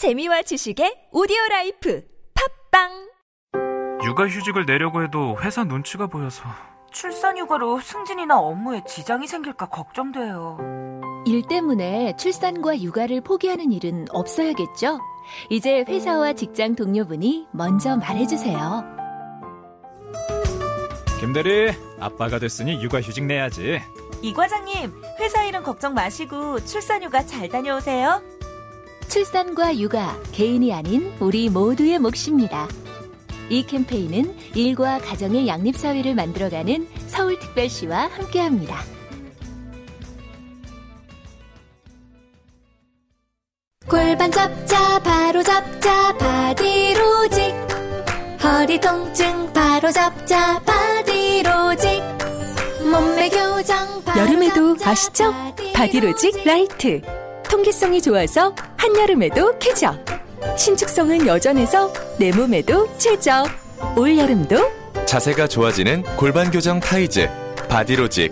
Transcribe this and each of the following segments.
재미와 지식의 오디오 라이프 팟빵 육아휴직을 내려고 해도 회사 눈치가 보여서 출산 휴가로 승진이나 업무에 지장이 생길까 걱정돼요. 일 때문에 출산과 육아를 포기하는 일은 없어야겠죠? 이제 회사와 직장 동료분이 먼저 말해주세요. 김대리, 아빠가 됐으니 육아휴직 내야지. 이 과장님, 회사 일은 걱정 마시고 출산휴가 잘 다녀오세요. 출산과 육아, 개인이 아닌 우리 모두의 몫입니다. 이 캠페인은 일과 가정의 양립사회를 만들어가는 서울특별시와 함께합니다. 골반 잡자 바로 잡자 바디로직 허리 통증 바로 잡자 바디로직 몸매 교정 바로 여름에도 잡자, 아시죠? 바디로직 라이트 통기성이 좋아서 한여름에도 쾌적 신축성은 여전해서 내 몸에도 최적 올여름도 자세가 좋아지는 골반 교정 타이즈 바디로직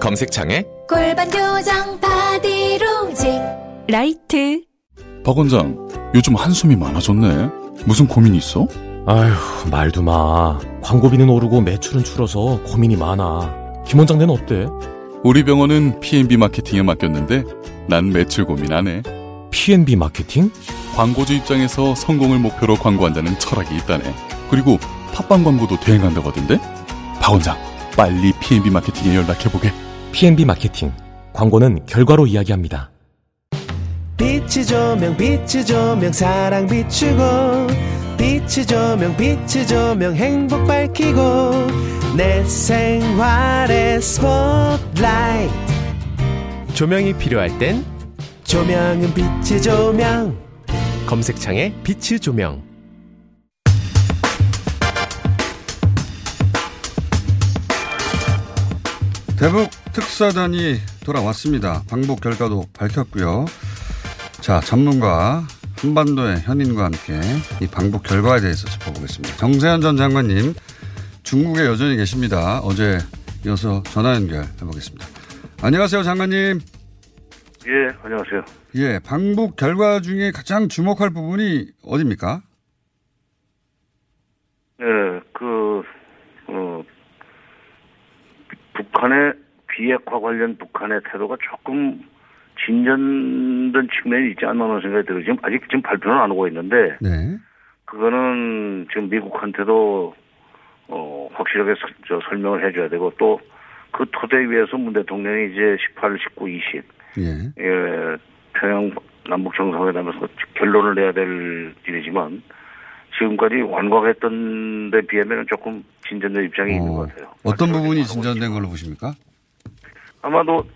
검색창에 골반 교정 바디로직 라이트 박 원장, 요즘 한숨이 많아졌네. 무슨 고민 있어? 아휴, 말도 마. 광고비는 오르고 매출은 줄어서 고민이 많아. 김 원장네는 어때? 우리 병원은 P&B 마케팅에 맡겼는데 난 매출 고민 안 해. P&B 마케팅? 광고주 입장에서 성공을 목표로 광고한다는 철학이 있다네. 그리고 팟빵 광고도 대행한다고 하던데? 박 원장, 빨리 P&B 마케팅에 연락해보게. P&B 마케팅. 광고는 결과로 이야기합니다. 빛이 조명 빛이 조명 사랑 비추고 빛이 조명 빛이 조명 행복 밝히고 내 생활의 스포트라이트 조명이 필요할 땐 조명은 빛이 조명 검색창에 빛이 조명 대북 특사단이 돌아왔습니다. 방북 결과도 밝혔고요. 자, 전문가 한반도의 현인과 함께 이 방북 결과에 대해서 짚어보겠습니다. 정세현 전 장관님, 중국에 여전히 계십니다. 어제 이어서 전화 연결해 보겠습니다. 안녕하세요, 장관님. 예, 안녕하세요. 예, 방북 결과 중에 가장 주목할 부분이 어디입니까? 네, 그, 어, 북한의 비핵화 관련 북한의 태도가 조금 진전된 측면이 있지 않나 하는 생각이 들어요. 지금 아직 지금 발표는 안 오고 있는데, 네. 그거는 지금 미국한테도, 어, 확실하게 서, 저 설명을 해줘야 되고, 또 그 토대 위에서 문 대통령이 이제 18, 19, 20, 예. 예, 평양 남북 정상회담에서 결론을 내야 될 일이지만, 지금까지 완곡했던 데 비하면 조금 진전된 입장이 있는 것 같아요. 어떤 부분이 진전된 걸로 보십니까? 아마도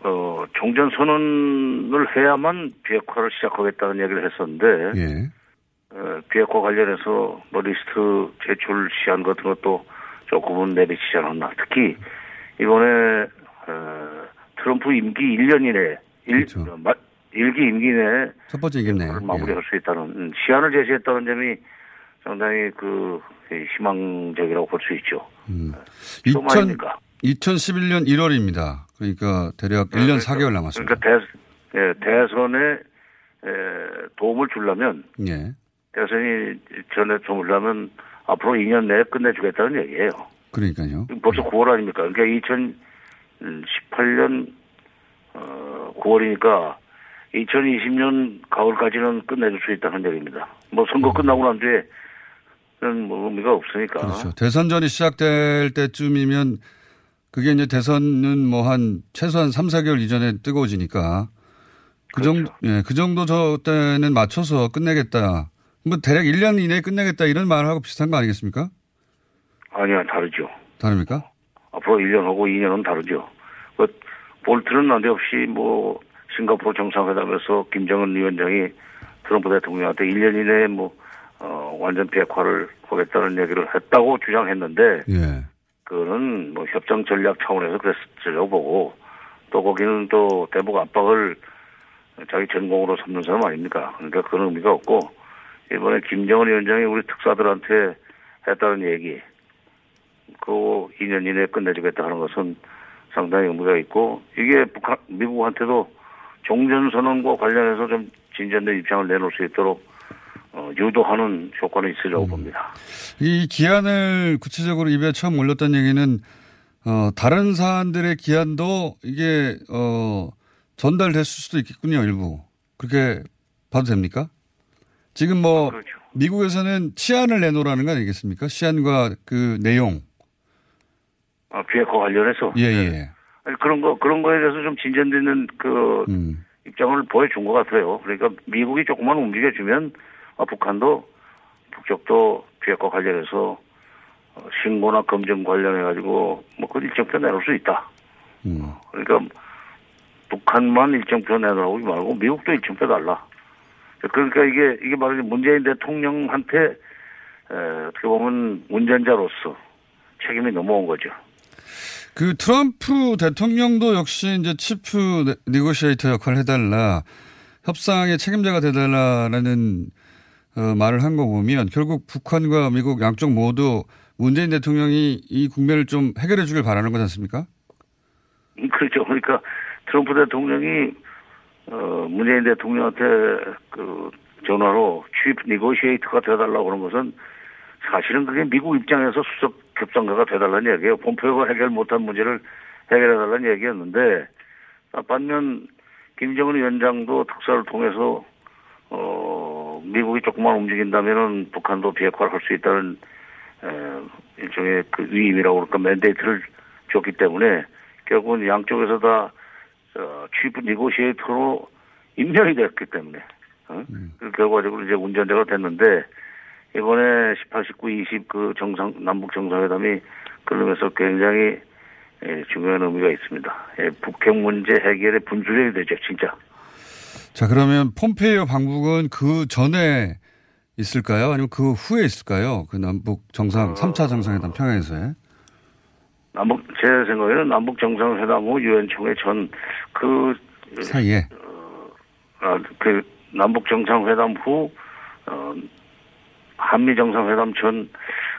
어 종전 선언을 해야만 비핵화를 시작하겠다는 얘기를 했었는데 예. 어, 비핵화 관련해서 뭐 리스트 제출 시한 같은 것도 조금은 내리치지 않았나. 특히 이번에 어, 트럼프 임기 1년 이내 일, 어, 마- 일기 임기 내에 첫 번째 얘기네요. 그걸 마무리할 수 있다는 음, 시한을 제시했다는 점이 상당히 그 희망적이라고 볼 수 있죠. 음. 또 2000, 말입니까? 2011년 1월입니다. 그러니까 대략 1년 4개월 남았습니다. 그러니까 대, 예, 대선에 에, 도움을 주려면 예. 대선이 전에 주려면 앞으로 2년 내에 끝내주겠다는 얘기예요. 그러니까요. 벌써 9월 아닙니까? 그러니까 2018년 어, 9월이니까 2020년 가을까지는 끝내줄 수 있다는 얘기입니다. 뭐 선거 끝나고 난 뒤에 는 뭐 의미가 없으니까. 음. 그렇죠. 대선 전이 시작될 때쯤이면 그게 이제 대선은 뭐 한 최소한 3, 4개월 이전에 뜨거워지니까 그 정도, 예, 그 정도 저 때는 맞춰서 끝내겠다. 뭐 대략 1년 이내에 끝내겠다 이런 말하고 비슷한 거 아니겠습니까? 아니야, 다르죠. 다릅니까? 앞으로 1년하고 2년은 다르죠. 그 볼트는 난데없이 뭐 싱가포르 정상회담에서 김정은 위원장이 트럼프 대통령한테 1년 이내에 뭐 어, 완전 비핵화를 하겠다는 얘기를 했다고 주장했는데 예. 그거는 뭐 협정 전략 차원에서 그랬으려고 보고 또 거기는 또 대북 압박을 자기 전공으로 삼는 사람 아닙니까? 그러니까 그런 의미가 없고 이번에 김정은 위원장이 우리 특사들한테 했다는 얘기 그 2년 이내에 끝내주겠다 하는 것은 상당히 의미가 있고 이게 북한 미국한테도 종전선언과 관련해서 좀 진전된 입장을 내놓을 수 있도록 어, 유도하는 효과는 있으려고 봅니다. 이 기한을 구체적으로 입에 처음 올렸던 얘기는 어, 다른 사안들의 기한도 이게 어, 전달됐을 수도 있겠군요, 일부. 그렇게 봐도 됩니까? 지금 뭐 미국에서는 치안을 내놓으라는 거 아니겠습니까? 치안과 그 내용. 아, 비핵화 관련해서 예, 예. 아니, 그런 거 그런 거에 대해서 좀 진전되는 그 음. 입장을 보여준 것 같아요. 그러니까 미국이 조금만 움직여주면 아, 북한도 북쪽도 비핵화 관련해서 어, 신고나 검증 관련해 가지고 뭐그 일정표 내놓을 수 있다. 음. 그러니까 북한만 일정표 내놓으라고 말고 미국도 일정표 달라. 그러니까 이게 이게 바로 문재인 대통령한테 에, 어떻게 보면 운전자로서 책임이 넘어온 거죠. 그 트럼프 대통령도 역시 이제 치프 네- 니고시에이터 역할을 해달라 협상의 책임자가 돼달라라는 어, 말을 한 거 보면 결국 북한과 미국 양쪽 모두 문재인 대통령이 이 국면을 좀 해결해 주길 바라는 거지 않습니까? 음, 그렇죠. 그러니까 트럼프 대통령이 어, 문재인 대통령한테 그 전화로 취입 니고시에이터가 돼달라고 그런 것은 사실은 그게 미국 입장에서 수석 협상가가 돼달라는 얘기예요. 폼페오가 해결 못한 문제를 해결해달라는 얘기였는데 아, 반면 김정은 위원장도 특사를 통해서 어, 미국이 조금만 움직인다면은 북한도 비핵화를 할 수 있다는 에, 일종의 그 위임이라고 그럴까 맨데이트를 줬기 때문에 결국은 양쪽에서 다 어, 취입 니고시에이터로 임명이 됐기 때문에 어? 그 결과적으로 이제 운전자가 됐는데 이번에 18, 19, 20 그 정상 남북 정상회담이 그러면서 굉장히 예, 중요한 의미가 있습니다. 예, 북핵 문제 해결의 분수령이 되죠, 진짜. 자 그러면 폼페이오 방북은 그 전에 있을까요? 아니면 그 후에 있을까요? 그 남북 정상 3차 정상회담 평양에서의 남북 제 생각에는 남북 정상회담 후 유엔 총회 전 그 사이에 아, 그 남북 정상회담 후 어, 한미 정상회담 전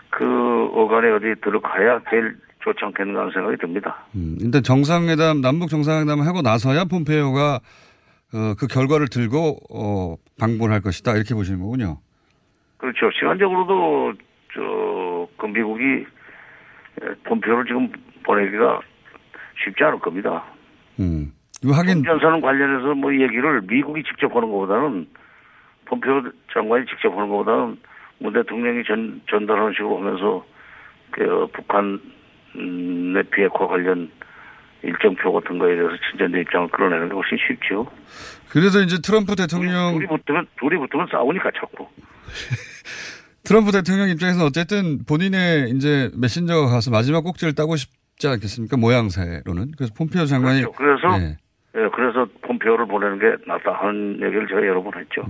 그 어간에 어디 들어가야 제일 좋지 않겠는가 하는 생각이 듭니다. 음, 일단 정상회담 남북 정상회담을 하고 나서야 폼페이오가 어, 그 결과를 들고 어, 방문할 을 것이다 이렇게 보시는 거군요. 그렇죠. 시간적으로도 저 그 미국이 폼페오를 지금 보내기가 쉽지 않을 겁니다. 음. 이거 하긴 전선은 관련해서 뭐 얘기를 미국이 직접 하는 것보다는 폼페오 장관이 직접 하는 것보다는 문 대통령이 전, 전달하는 식으로 하면서 그 북한의 비핵화 관련 일정표 같은 거에 대해서 진전된 입장을 끌어내는 게 훨씬 쉽죠. 그래서 이제 트럼프 대통령 둘이 붙으면 둘이 붙으면 싸우니까 자꾸. 트럼프 대통령 입장에서는 어쨌든 본인의 이제 메신저가 가서 마지막 꼭지를 따고 싶지 않겠습니까? 모양새로는. 그래서 폼페이오 장관이 그렇죠. 그래서 예. 예, 그래서 폼페오를 보내는 게 낫다 하는 얘기를 제가 여러 번 했죠.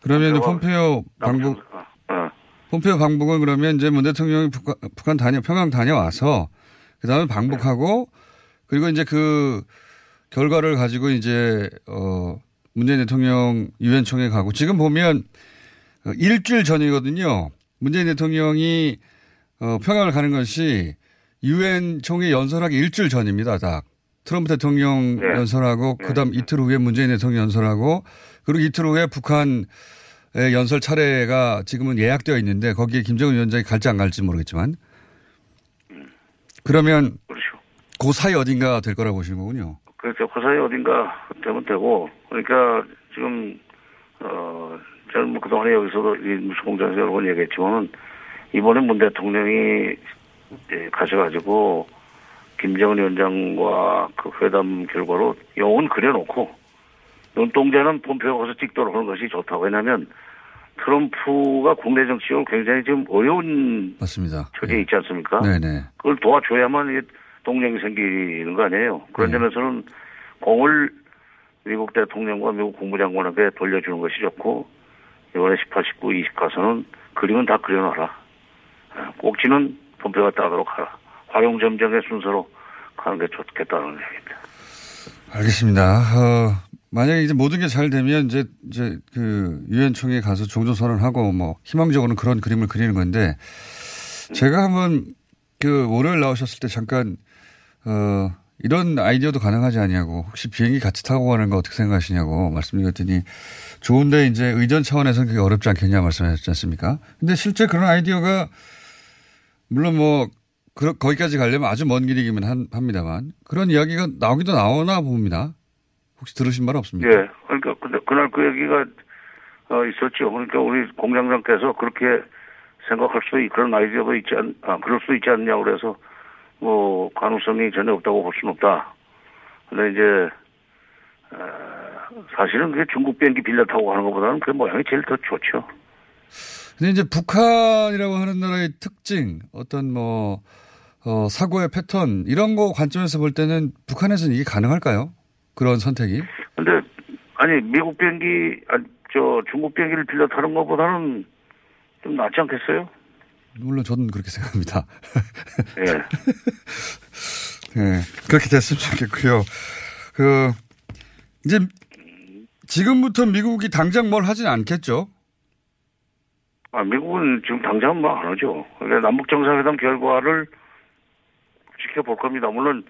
그러면 이제 폼페오가 폼페이오 방북 어. 폼페이오 방북은 그러면 이제 문 대통령이 북한, 북한 다녀 평양 다녀와서 그 다음에 방북하고 그리고 이제 그 결과를 가지고 이제 어 문재인 대통령 유엔 총회 가고 지금 보면 어, 일주일 전이거든요. 문재인 대통령이 어 평양을 가는 것이 유엔 총회 연설하기 일주일 전입니다. 딱 트럼프 대통령 네. 연설하고 그다음 이틀 후에 문재인 대통령 연설하고 그리고 이틀 후에 북한 의 연설 차례가 지금은 예약되어 있는데 거기에 김정은 위원장이 갈지 안 갈지 모르겠지만 그러면 그 사이 어딘가 될 거라고 보시는 거군요. 그렇죠. 그 사이 어딘가 되면 되고, 그러니까 지금, 어, 저는 뭐 그동안에 여기서도 이 뉴스 공장에서 여러 번 얘기했지만, 이번에 문 대통령이 가셔가지고, 김정은 위원장과 그 회담 결과로 영은 그려놓고, 눈동자는 폼페오 가서 찍도록 하는 것이 좋다고. 왜냐면, 트럼프가 국내 정치적으로 굉장히 지금 어려운 맞습니다. 처지에 있지 않습니까? 네네. 그걸 도와줘야만 이게 동력이 생기는 거 아니에요. 그런 네. 점에서는 공을 미국 대통령과 미국 국무장관에게 돌려주는 것이 좋고 이번에 18, 19, 20 가서는 그림은 다 그려놔라. 아, 꼭지는 폼페가 따도록 하라. 활용 점정의 순서로 가는 게 좋겠다는 얘기입니다. 알겠습니다. 어, 만약에 이제 모든 게 잘 되면 이제 이제 그 유엔 총회 가서 종전 선언하고 뭐 희망적으로는 그런 그림을 그리는 건데 제가 한번 그 월요일 나오셨을 때 잠깐 어 이런 아이디어도 가능하지 않냐고 혹시 비행기 같이 타고 가는 거 어떻게 생각하시냐고 말씀드렸더니 좋은데 이제 의전 차원에서는 그게 어렵지 않겠냐 말씀하셨지 않습니까? 근데 실제 그런 아이디어가 물론 뭐 그, 거기까지 가려면 아주 먼 길이기만 한, 합니다만 그런 이야기가 나오기도 나오나 봅니다. 혹시 들으신 말 없습니까? 예. 그러니까 그날 그 얘기가 어, 있었죠. 그러니까 우리 공장장께서 그렇게 생각할 수 있, 그런 아이디어가 있지 않, 아, 그럴 수 있지 않냐고 그래서 뭐 가능성이 전혀 없다고 볼 수는 없다. 근데 이제 어, 사실은 그게 중국 비행기 빌려 타고 가는 것보다는 그 모양이 제일 더 좋죠. 근데 이제 북한이라고 하는 나라의 특징, 어떤 뭐, 어, 사고의 패턴, 이런 거 관점에서 볼 때는 북한에서는 이게 가능할까요? 그런 선택이? 근데, 아니, 미국 비행기, 아니, 저, 중국 비행기를 빌려 타는 것보다는 좀 낫지 않겠어요? 물론 저는 그렇게 생각합니다. 예. 네, 그렇게 됐으면 좋겠고요. 그, 이제, 지금부터 미국이 당장 뭘 하진 않겠죠? 아, 미국은 지금 당장 뭐 안 하죠. 그러니까 남북 정상회담 결과를 지켜볼 겁니다. 물론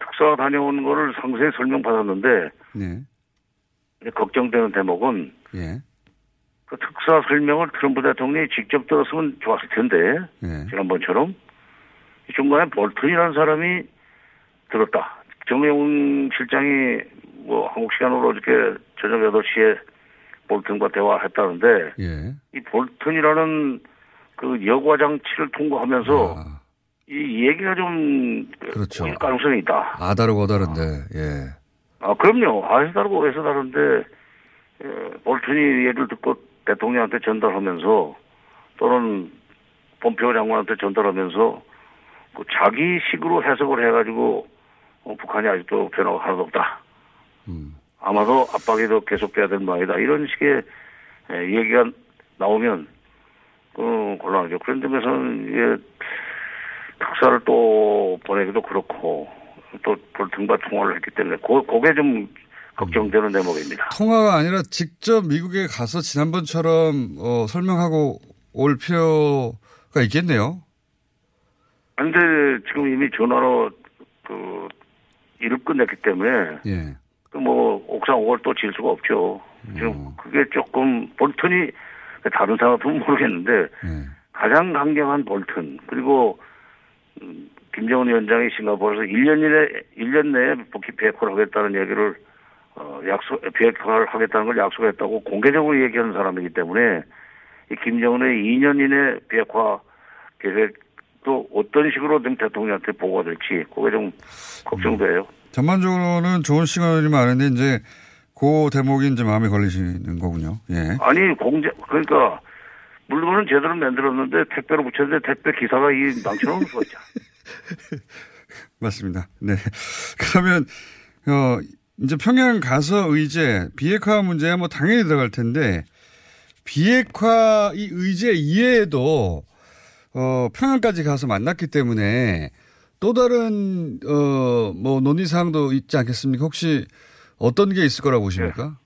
특사 다녀온 거를 상세히 설명받았는데 네. 걱정되는 대목은 예. 그 특사 설명을 트럼프 대통령이 직접 들었으면 좋았을 텐데 예. 지난번처럼 이 중간에 볼튼이라는 사람이 들었다. 정의용 실장이 뭐 한국 시간으로 이렇게 저녁 8시에 볼튼과 대화했다는데 예. 이 볼튼이라는 그 여과 장치를 통과하면서 이 얘기가 좀 그렇죠. 일 가능성이 있다. 아다르고 어다른데, 예. 아 그럼요. 아에서 다르고 어에서 다른데 예, 볼튼이 얘기를 듣고 대통령한테 전달하면서 또는 본표 장관한테 전달하면서 그 자기 식으로 해석을 해가지고 어, 북한이 아직도 변화가 하나도 없다. 아마도 압박이 더 계속돼야 될 모양이다. 이런 식의 예, 얘기가 나오면 그 곤란하죠. 그런 점에서는 이게 특사를 또 보내기도 그렇고 또 볼튼과 통화를 했기 때문에 고, 그게 좀 걱정되는 대목입니다. 통화가 아니라 직접 미국에 가서 지난번처럼 어, 설명하고 올 필요가 있겠네요. 근데 지금 이미 전화로 그 일을 끝냈기 때문에 예. 그뭐 옥상 5월 또 질 수가 없죠. 지금 그게 조금 볼튼이 다른 사람은 모르겠는데 가장 강경한 볼튼 그리고 음, 김정은 위원장이 싱가포르에서 1년 이내 1년 내에 복귀 비핵화를 하겠다는 얘기를 어, 약속 비핵화를 하겠다는 걸 약속했다고 공개적으로 얘기하는 사람이기 때문에 이 김정은의 2년 이내 비핵화 계획도 어떤 식으로 등 대통령한테 보고가 될지 그게 좀 걱정돼요. 전반적으로는 좋은 시간이 많은데 이제 그 대목이 이제 마음에 걸리시는 거군요. 예. 아니 공제 그러니까 물건은 제대로 만들었는데 택배로 붙였는데 택배 기사가 이 망쳐놓은 거죠. 맞습니다. 네. 그러면 어 이제 평양 가서 의제 비핵화 문제야 뭐 당연히 들어갈 텐데 비핵화 이 의제 이외에도 어 평양까지 가서 만났기 때문에 또 다른 어뭐 논의 사항도 있지 않겠습니까? 혹시 어떤 게 있을 거라고 보십니까?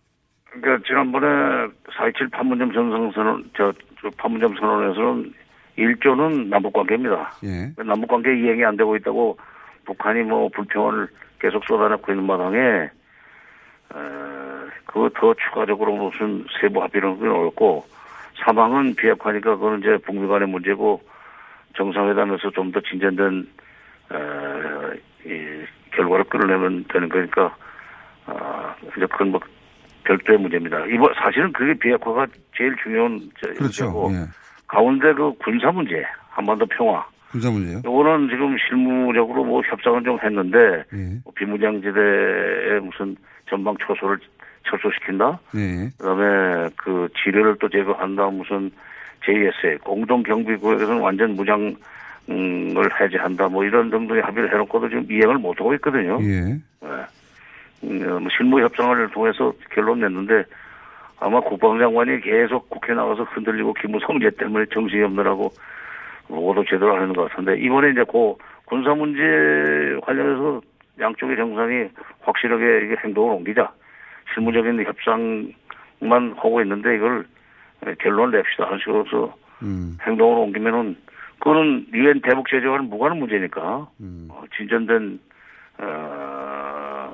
그러니까 지난번에 4.27 판문점 정상선언 저, 저 판문점 선언에서는 1조는 남북 관계입니다. 예. 남북 관계 이행이 안 되고 있다고 북한이 뭐 불평을 계속 쏟아내고 있는 마당에 어, 그거 더 추가적으로 무슨 세부 합의는 건 어렵고 사망은 비핵화니까 그거는 이제 북미 간의 문제고 정상회담에서 좀 더 진전된 어, 이 결과를 끌어내면 되는 거니까 아 이제 그건 뭐 별도의 문제입니다. 이번 사실은 그게 비핵화가 제일 중요한 저 그렇죠. 문제고 예. 가운데 그 군사 문제 한반도 평화 군사 문제요. 요거는 지금 실무적으로 뭐 협상은 좀 했는데 예. 뭐 비무장지대에 무슨 전방 초소를 철수시킨다. 네. 그다음에 그 지뢰를 또 제거한다. 무슨 JSA 공동 경비 구역에서는 완전 무장을 해제한다. 뭐 이런 등등의 합의를 해놓고도 지금 이행을 못 하고 있거든요. 예. 음, 뭐 실무 협상을 통해서 결론 냈는데 아마 국방장관이 계속 국회 나가서 흔들리고 기무성제 때문에 정신이 없느라고 뭐도 제대로 하는 것 같은데 이번에 이제 그 군사 문제 관련해서 양쪽의 정상이 확실하게 이게 행동을 옮기자 실무적인 협상만 하고 있는데 이걸 결론을 냅시다 하는 식으로서 음. 행동을 옮기면은 그거는 유엔 대북 제재와는 무관한 문제니까 음. 어, 진전된 어,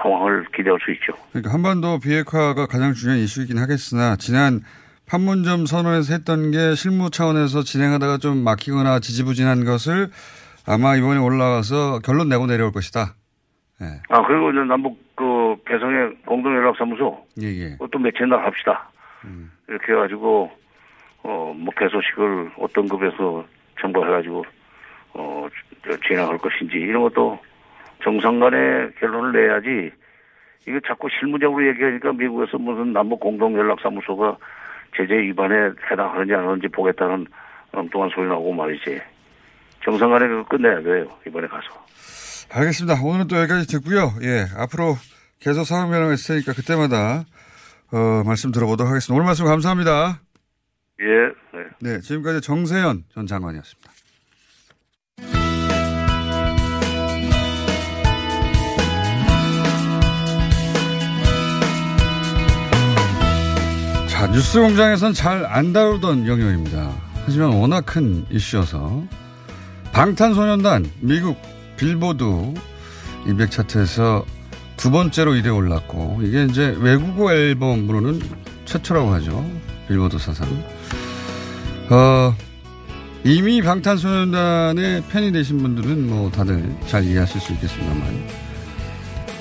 상황을 기대할 수 있죠. 그러니까 한반도 비핵화가 가장 중요한 이슈이긴 하겠으나 지난 판문점 선언에서 했던 게 실무 차원에서 진행하다가 좀 막히거나 지지부진한 것을 아마 이번에 올라가서 결론 내고 내려올 것이다. 예. 아 그리고 이제 남북 그 개성의 공동연락사무소 예, 예. 그것도 며칠 날 합시다. 이렇게 해가지고 어뭐 개소식을 어떤 급에서 첨부해가지고 어 저- 진행할 것인지 이런 것도 정상 간의 결론을 내야지 이게 자꾸 실무적으로 얘기하니까 미국에서 무슨 남북 공동연락사무소가 제재 위반에 해당하는지 안 하는지 보겠다는 엉뚱한 소리 나오고 말이지. 정상 간에 끝내야 돼요. 이번에 가서. 알겠습니다. 오늘은 또 여기까지 듣고요. 예, 앞으로 계속 상황 변화가 있을 테니까 그때마다 어, 말씀 들어보도록 하겠습니다. 오늘 말씀 감사합니다. 예. 네. 네, 지금까지 정세현 전 장관이었습니다. 자, 뉴스 공장에선 잘 안 다루던 영역입니다. 하지만 워낙 큰 이슈여서 방탄소년단 미국 빌보드 인백 차트에서 두 번째로 1위에 올랐고 이게 이제 외국어 앨범으로는 최초라고 하죠. 빌보드 사상. 어, 이미 방탄소년단의 팬이 되신 분들은 뭐 다들 잘 이해하실 수 있겠습니다만,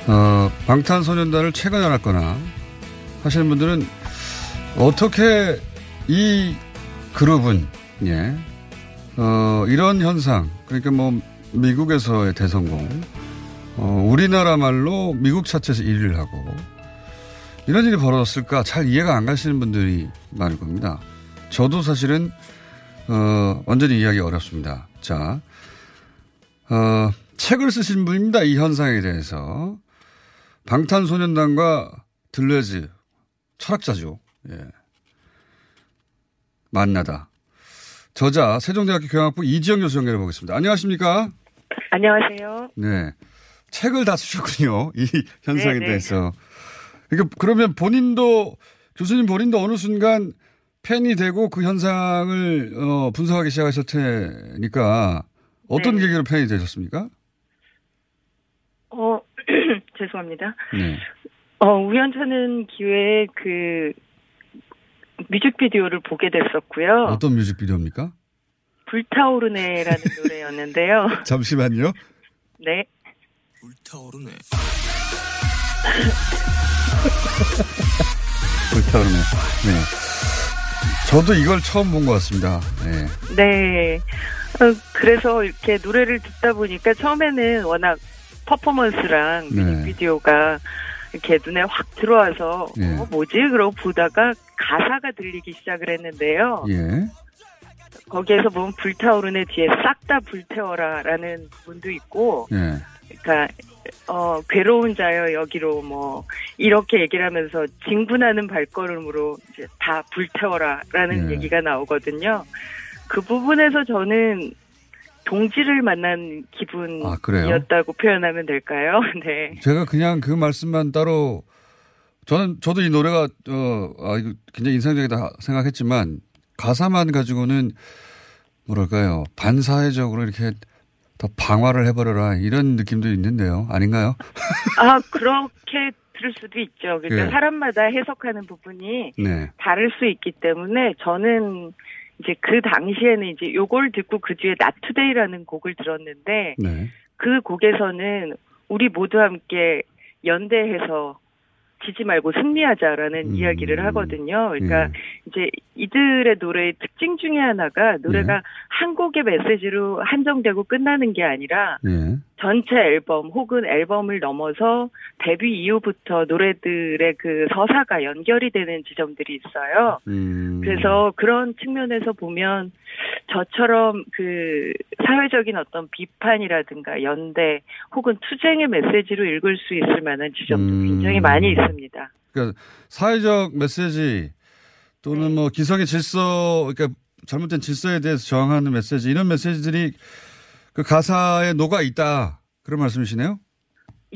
어, 방탄소년단을 최근 알았거나 하시는 분들은 어떻게 이 그룹은, 예, 어, 이런 현상, 그러니까 뭐 미국에서의 대성공, 어, 우리나라 말로 미국 차트에서 1위를 하고, 이런 일이 벌어졌을까 잘 이해가 안 가시는 분들이 많을 겁니다. 저도 사실은 어, 완전히 이해하기 어렵습니다. 자, 어, 책을 쓰신 분입니다. 이 현상에 대해서. 방탄소년단과 들레즈, 철학자죠. 예. 만나다. 저자, 세종대학교 경영학부 이지영 교수 연결해 보겠습니다. 안녕하십니까? 안녕하세요. 네. 책을 다 쓰셨군요. 이 현상에 네네. 대해서. 그러니까 그러면 본인도, 교수님 본인도 어느 순간 팬이 되고 그 현상을 어, 분석하기 시작하셨 테니까 어떤 네. 계기로 팬이 되셨습니까? 어, 죄송합니다. 네. 어, 우연찮은 기회에 그 뮤직비디오를 보게 됐었고요. 어떤 뮤직비디오입니까? 불타오르네라는 노래였는데요. 잠시만요. 네. 불타오르네. 불타오르네. 네. 저도 이걸 처음 본 것 같습니다. 네. 네. 어, 그래서 이렇게 노래를 듣다 보니까 처음에는 워낙 퍼포먼스랑 네. 뮤직비디오가 이렇게 눈에 확 들어와서 예. 어, 뭐지? 그러고 보다가 가사가 들리기 시작을 했는데요. 예. 거기에서 보면 불타오르네 뒤에 싹 다 불태워라라는 부분도 있고, 예. 그러니까 어 괴로운 자여 여기로 뭐 이렇게 얘기를 하면서 진군하는 발걸음으로 이제 다 불태워라라는 예. 얘기가 나오거든요. 그 부분에서 저는 동지를 만난 아? 기분이었다고 표현하면 될까요? 네. 제가 그냥 그 말씀만 따로 저는 저도 이 노래가 어 아, 이거 굉장히 인상적이다 생각했지만 가사만 가지고는 뭐랄까요 반사회적으로 이렇게 더 방화를 해버려라 이런 느낌도 있는데요 아닌가요? 아 그렇게 들을 수도 있죠. 그러니까 예. 사람마다 해석하는 부분이 네. 다를 수 있기 때문에 저는 이제 그 당시에는 이제 요걸 듣고 그 뒤에 나투데이라는 곡을 들었는데 네. 그 곡에서는 우리 모두 함께 연대해서 지지 말고 승리하자라는 음. 이야기를 하거든요. 그러니까 예. 이제 이들의 노래의 특징 중에 하나가 노래가 예. 한 곡의 메시지로 한정되고 끝나는 게 아니라 예. 전체 앨범 혹은 앨범을 넘어서 데뷔 이후부터 노래들의 그 서사가 연결이 되는 지점들이 있어요. 음. 그래서 그런 측면에서 보면 저처럼 그 사회적인 어떤 비판이라든가 연대 혹은 투쟁의 메시지로 읽을 수 있을 만한 지점도 음. 굉장히 많이 있습니다. 그러니까 사회적 메시지 또는 네. 뭐 기성의 질서 그러니까 잘못된 질서에 대해서 저항하는 메시지 이런 메시지들이 그 가사에 녹아 있다 그런 말씀이시네요?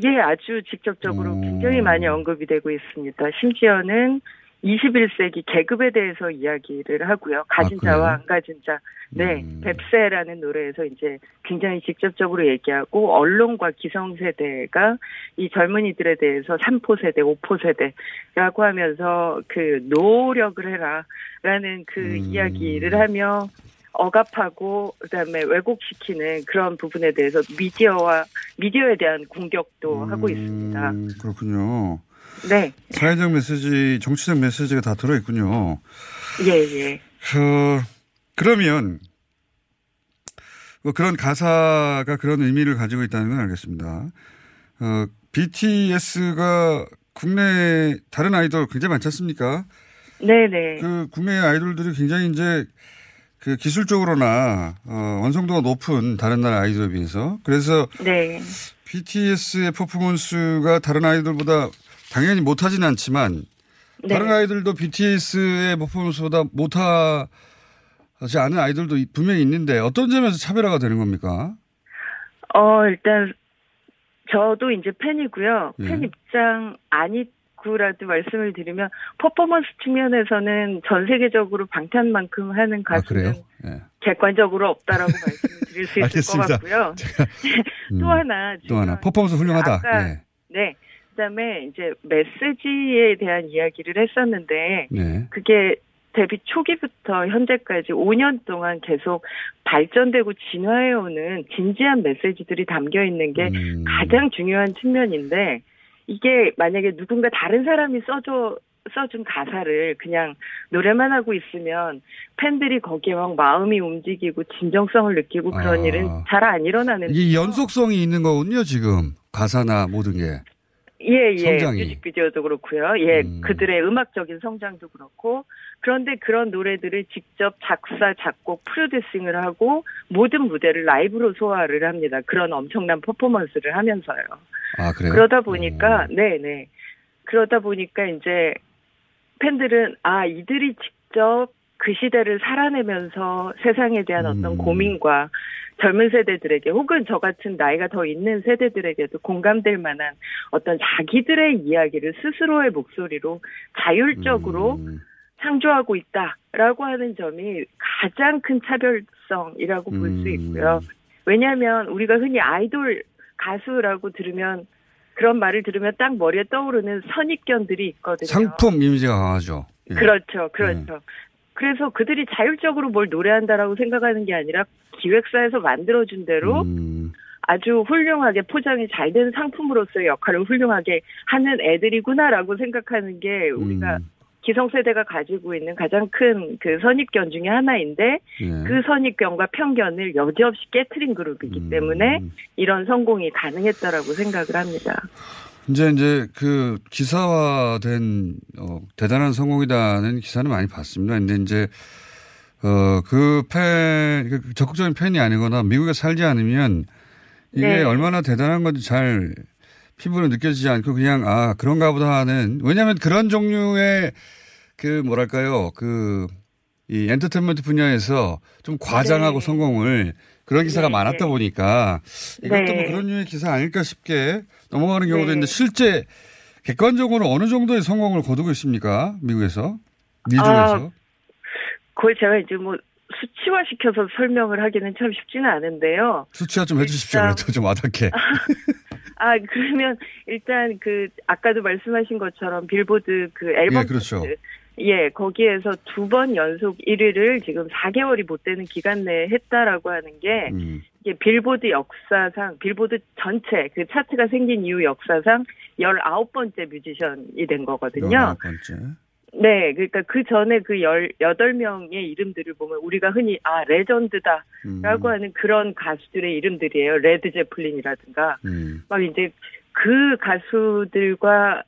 예, 아주 직접적으로 굉장히 많이 언급이 되고 있습니다. 심지어는 21세기 계급에 대해서 이야기를 하고요. 가진 아? 자와 안 가진 자. 네, 음. 뱁새라는 노래에서 이제 굉장히 직접적으로 얘기하고 언론과 기성세대가 이 젊은이들에 대해서 3포 세대, 5포 세대라고 하면서 그 노력을 해라 라는 그 음. 이야기를 하며 억압하고 그다음에 왜곡시키는 그런 부분에 대해서 미디어와 미디어에 대한 공격도 하고 있습니다. 음, 그렇군요. 네, 사회적 메시지, 정치적 메시지가 다 들어 있군요. 예, 예. 그, 그러면, 뭐 그런 가사가 그런 의미를 가지고 있다는 건 알겠습니다. 어, BTS가 국내 다른 아이돌 굉장히 많지 않습니까? 네네. 그 국내 아이돌들이 굉장히 이제 그 기술적으로나 어, 완성도가 높은 다른 나라 아이돌에 비해서 그래서 네. BTS의 퍼포먼스가 다른 아이돌보다 당연히 못하진 않지만 네. 다른 아이들도 BTS의 퍼포먼스보다 못하지 않은 아이들도 이- 분명히 있는데 어떤 점에서 차별화가 되는 겁니까? 어, 일단, 저도 이제 팬이고요. 예. 팬 입장 아니 고라도 말씀을 드리면, 퍼포먼스 측면에서는 전 세계적으로 방탄만큼 하는 아 가수는 그래요? 예. 객관적으로 없다라고 말씀을 드릴 수 있을. 것 같고요. 음, 또 하나. 또 하나 퍼포먼스 훌륭하다. 아까 예. 네. 그다음에 이제 메시지에 대한 이야기를 했었는데 네. 그게 데뷔 초기부터 현재까지 5년 동안 계속 발전되고 진화해오는 진지한 메시지들이 담겨 있는 게 음. 가장 중요한 측면인데 이게 만약에 누군가 다른 사람이 써줘 써준 가사를 그냥 노래만 하고 있으면 팬들이 거기에 막 마음이 움직이고 진정성을 느끼고 그런 아. 일은 잘 안 일어나는 이게 연속성이 있는 거군요 지금 가사나 모든 게. 예, 예. 성장이. 뮤직비디오도 그렇고요. 예, 음. 그들의 음악적인 성장도 그렇고. 그런데 그런 노래들을 직접 작사, 작곡, 프로듀싱을 하고 모든 무대를 라이브로 소화를 합니다. 그런 엄청난 퍼포먼스를 하면서요. 아 그래요? 그러다 보니까, 네네. 그러다 보니까 이제 팬들은, 아, 이들이 직접 그 시대를 살아내면서 세상에 대한 음. 어떤 고민과 젊은 세대들에게 혹은 저 같은 나이가 더 있는 세대들에게도 공감될 만한 어떤 자기들의 이야기를 스스로의 목소리로 자율적으로 음. 창조하고 있다라고 하는 점이 가장 큰 차별성이라고 볼수 음. 있고요. 왜냐하면 우리가 흔히 아이돌 가수라고 들으면 그런 말을 들으면 딱 머리에 떠오르는 선입견들이 있거든요. 상품 이미지가 강하죠. 예. 그렇죠, 그렇죠. 그래서 그들이 자율적으로 뭘 노래한다라고 생각하는 게 아니라 기획사에서 만들어준 대로 음. 아주 훌륭하게 포장이 잘 된 상품으로서의 역할을 훌륭하게 하는 애들이구나라고 생각하는 게 우리가 음. 기성세대가 가지고 있는 가장 큰 그 선입견 중에 하나인데 예. 그 선입견과 편견을 여지없이 깨트린 그룹이기 음. 때문에 이런 성공이 가능했다라고 생각을 합니다. 이제 이제 그 기사화된 어, 대단한 성공이다는 기사는 많이 봤습니다. 근데 이제 어그 팬 그 적극적인 팬이 아니거나 미국에 살지 않으면 이게 네. 얼마나 대단한 건지 잘 피부로 느껴지지 않고 그냥 아 그런가 보다 하는 왜냐하면 그런 종류의 그 뭐랄까요 그 이 엔터테인먼트 분야에서 좀 과장하고 네. 성공을 그런 기사가 네, 많았다 네. 보니까 이것도 네. 뭐 그런 류의 기사 아닐까 싶게 넘어가는 경우도 네. 있는데 실제 객관적으로 어느 정도의 성공을 거두고 있습니까? 미국에서 미중에서 그걸 제가 이제 뭐 수치화 시켜서 설명을 하기는 참 쉽지는 않은데요. 수치화 좀 해주십시오. 그래도 좀 와닿게. 아, 그러면 일단 그 아까도 말씀하신 것처럼 빌보드 그 앨범 예, 그렇죠. 차트, 예, 거기에서 두 번 연속 1위를 지금 4개월이 못 되는 기간 내에 했다라고 하는 게 음. 이게 빌보드 역사상 빌보드 전체 그 차트가 생긴 이후 역사상 19번째 뮤지션이 된 거거든요. 열아홉 번째. 네, 그러니까 그 전에 그 18명의 이름들을 보면 우리가 흔히 아, legend다. 음. 라고 하는 그런 가수들의 이름들이에요. 레드 제플린이라든가. 음. 막 이제 그 가수들과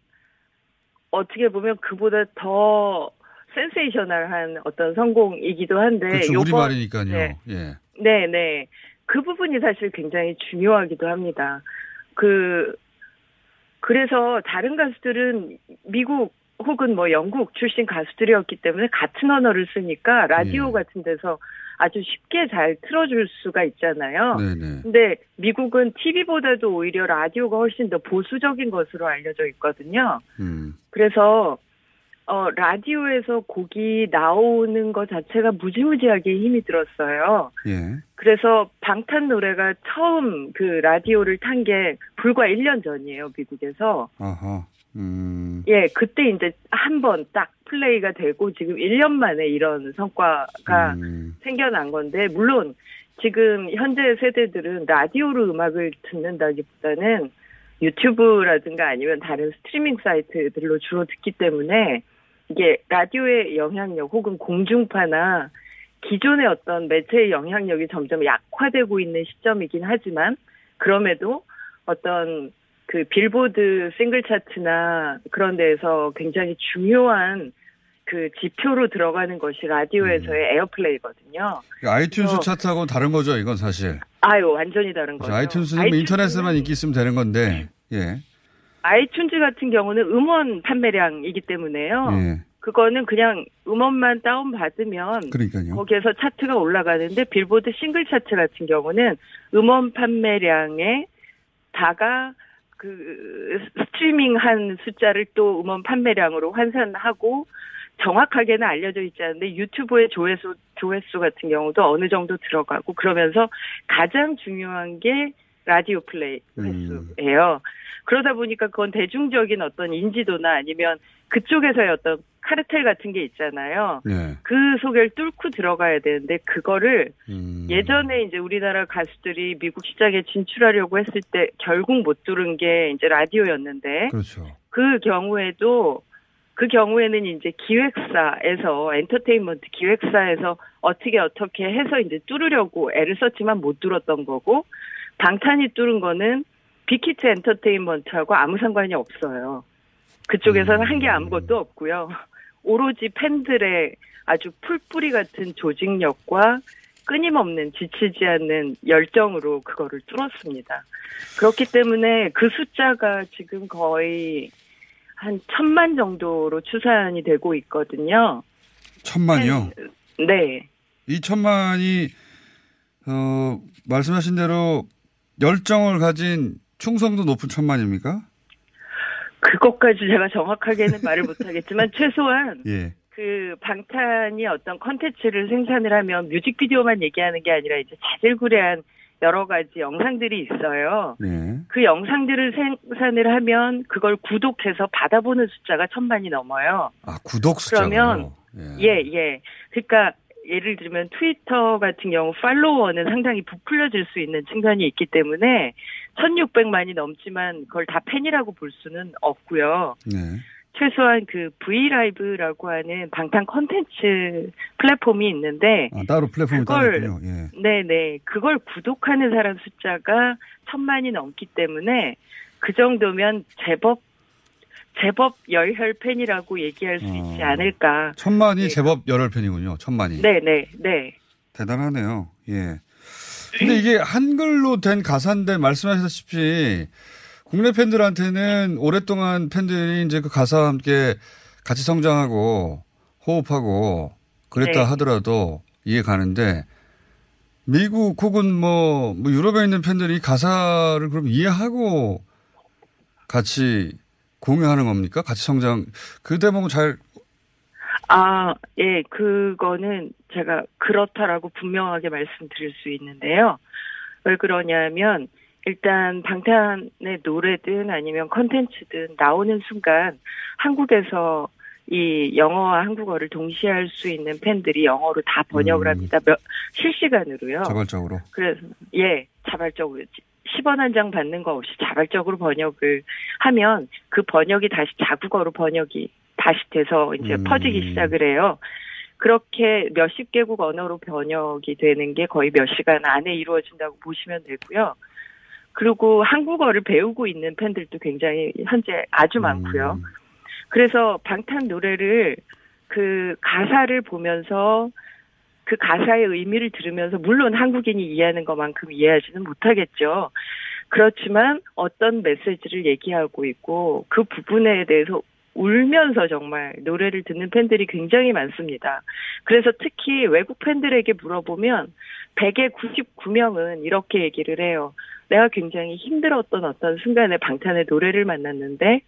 어떻게 보면 그보다 더 센세이셔널한 어떤 성공이기도 한데 그렇죠. 네, 요번- 우리말이니까요. 네. 예. 네, 네. 그 부분이 사실 굉장히 중요하기도 합니다. 그 그래서 다른 가수들은 미국 혹은 뭐 영국 출신 가수들이었기 때문에 같은 언어를 쓰니까 라디오 예. 같은 데서 아주 쉽게 잘 틀어줄 수가 있잖아요. 네네. 근데 미국은 TV보다도 오히려 라디오가 훨씬 더 보수적인 것으로 알려져 있거든요. 음. 그래서 어, 라디오에서 곡이 나오는 것 자체가 무지무지하게 힘이 들었어요. 예. 그래서 방탄 노래가 처음 그 라디오를 탄 게 불과 1년 전이에요, 미국에서. 아하. 음. 예, 그때 이제 한 번 딱 플레이가 되고 지금 1년 만에 이런 성과가 음. 생겨난 건데, 물론 지금 현재 세대들은 라디오로 음악을 듣는다기보다는 유튜브라든가 아니면 다른 스트리밍 사이트들로 주로 듣기 때문에 이게 라디오의 영향력 혹은 공중파나 기존의 어떤 매체의 영향력이 점점 약화되고 있는 시점이긴 하지만 그럼에도 어떤 그 빌보드 싱글 차트나 그런 데에서 굉장히 중요한 그 지표로 들어가는 것이 라디오에서의 airplay거든요. 아이튠스 어. 차트하고 다른 거죠, 이건 사실. 아유, 완전히 다른 거죠. 그렇죠. 아이튠스는 뭐 인터넷에만 인기 있으면 되는 건데, 예. 아이튠즈 같은 경우는 음원 판매량이기 때문에요. 예. 그거는 그냥 음원만 다운 받으면 그러니까요. 거기에서 차트가 올라가는데 빌보드 싱글 차트 같은 경우는 음원 판매량에 다가 그 스트리밍한 숫자를 또 음원 판매량으로 환산하고 정확하게는 알려져 있지 않은데 유튜브의 조회수 조회수 같은 경우도 어느 정도 들어가고 그러면서 가장 중요한 게 라디오 플레이 횟수예요. 그러다 보니까 그건 대중적인 어떤 인지도나 아니면 그쪽에서의 어떤 카르텔 같은 게 있잖아요. 네. 그 속을 뚫고 들어가야 되는데 그거를 음. 예전에 이제 우리나라 가수들이 미국 시장에 진출하려고 했을 때 결국 못 뚫은 게 이제 라디오였는데 그렇죠. 그 경우에도 그 경우에는 이제 기획사에서 엔터테인먼트 기획사에서 어떻게 어떻게 해서 이제 뚫으려고 애를 썼지만 못 뚫었던 거고 방탄이 뚫은 거는 빅히트 엔터테인먼트하고 아무 상관이 없어요. 그쪽에서는 한 게 아무것도 없고요. 오로지 팬들의 아주 풀뿌리 같은 조직력과 끊임없는 지치지 않는 열정으로 그거를 뚫었습니다. 그렇기 때문에 그 숫자가 지금 거의 한 천만 정도로 추산이 되고 있거든요. 천만이요? 네. 이 천만이, 어, 말씀하신 대로 열정을 가진 충성도 높은 천만입니까? 그것까지 제가 정확하게는 말을 못하겠지만 최소한 예. 그 방탄이 어떤 컨텐츠를 생산을 하면 뮤직비디오만 얘기하는 게 아니라 이제 자질구레한 여러 가지 영상들이 있어요. 네. 그 영상들을 생산을 하면 그걸 구독해서 받아보는 숫자가 천만이 넘어요. 아, 구독 숫자요 그러면 예, 예. 그러니까 예를 들면 트위터 같은 경우 follower는 상당히 부풀려질 수 있는 측면이 있기 때문에 1600만이 넘지만 그걸 다 팬이라고 볼 수는 없고요. 네. 최소한 그 브이라이브라고 하는 방탄 컨텐츠 플랫폼이 있는데 아, 따로 플랫폼이 따로 그걸 있군요. 예. 네네 그걸 구독하는 사람 숫자가 천만이 넘기 때문에 그 정도면 제법 제법 열혈 팬이라고 얘기할 수 있지 않을까. 천만이 제법 열혈 팬이군요. 천만이. 네네 네. 대단하네요. 예. 근데 이게 한글로 된 가사인데 말씀하셨다시피 국내 팬들한테는 오랫동안 팬들이 이제 그 가사와 함께 같이 성장하고 호흡하고 그랬다 네. 하더라도 이해 가는데 미국 혹은 뭐, 뭐 유럽에 있는 팬들이 가사를 그럼 이해하고 같이 공유하는 겁니까? 같이 성장. 그 대목은 잘 아, 예, 그거는 제가 그렇다라고 분명하게 말씀드릴 수 있는데요. 왜 그러냐면, 일단 방탄의 노래든 아니면 컨텐츠든 나오는 순간 한국에서 이 영어와 한국어를 동시에 할 수 있는 팬들이 영어로 다 번역을 합니다. 몇, 실시간으로요. 자발적으로. 그래서 예 자발적으로 10원 한 장 받는 거 없이 자발적으로 번역을 하면 그 번역이 다시 자국어로 번역이 다시 돼서 이제 음. 퍼지기 시작을 해요. 그렇게 몇십 개국 언어로 번역이 되는 게 거의 몇 시간 안에 이루어진다고 보시면 되고요. 그리고 한국어를 배우고 있는 팬들도 굉장히 현재 아주 많고요. 그래서 방탄 노래를 그 가사를 보면서 그 가사의 의미를 들으면서 물론 한국인이 이해하는 것만큼 이해하지는 못하겠죠. 그렇지만 어떤 메시지를 얘기하고 있고 그 부분에 대해서 울면서 정말 노래를 듣는 팬들이 굉장히 많습니다. 그래서 특히 외국 팬들에게 물어보면 100에 99명은 이렇게 얘기를 해요. 내가 굉장히 힘들었던 어떤 순간에 방탄의 노래를 만났는데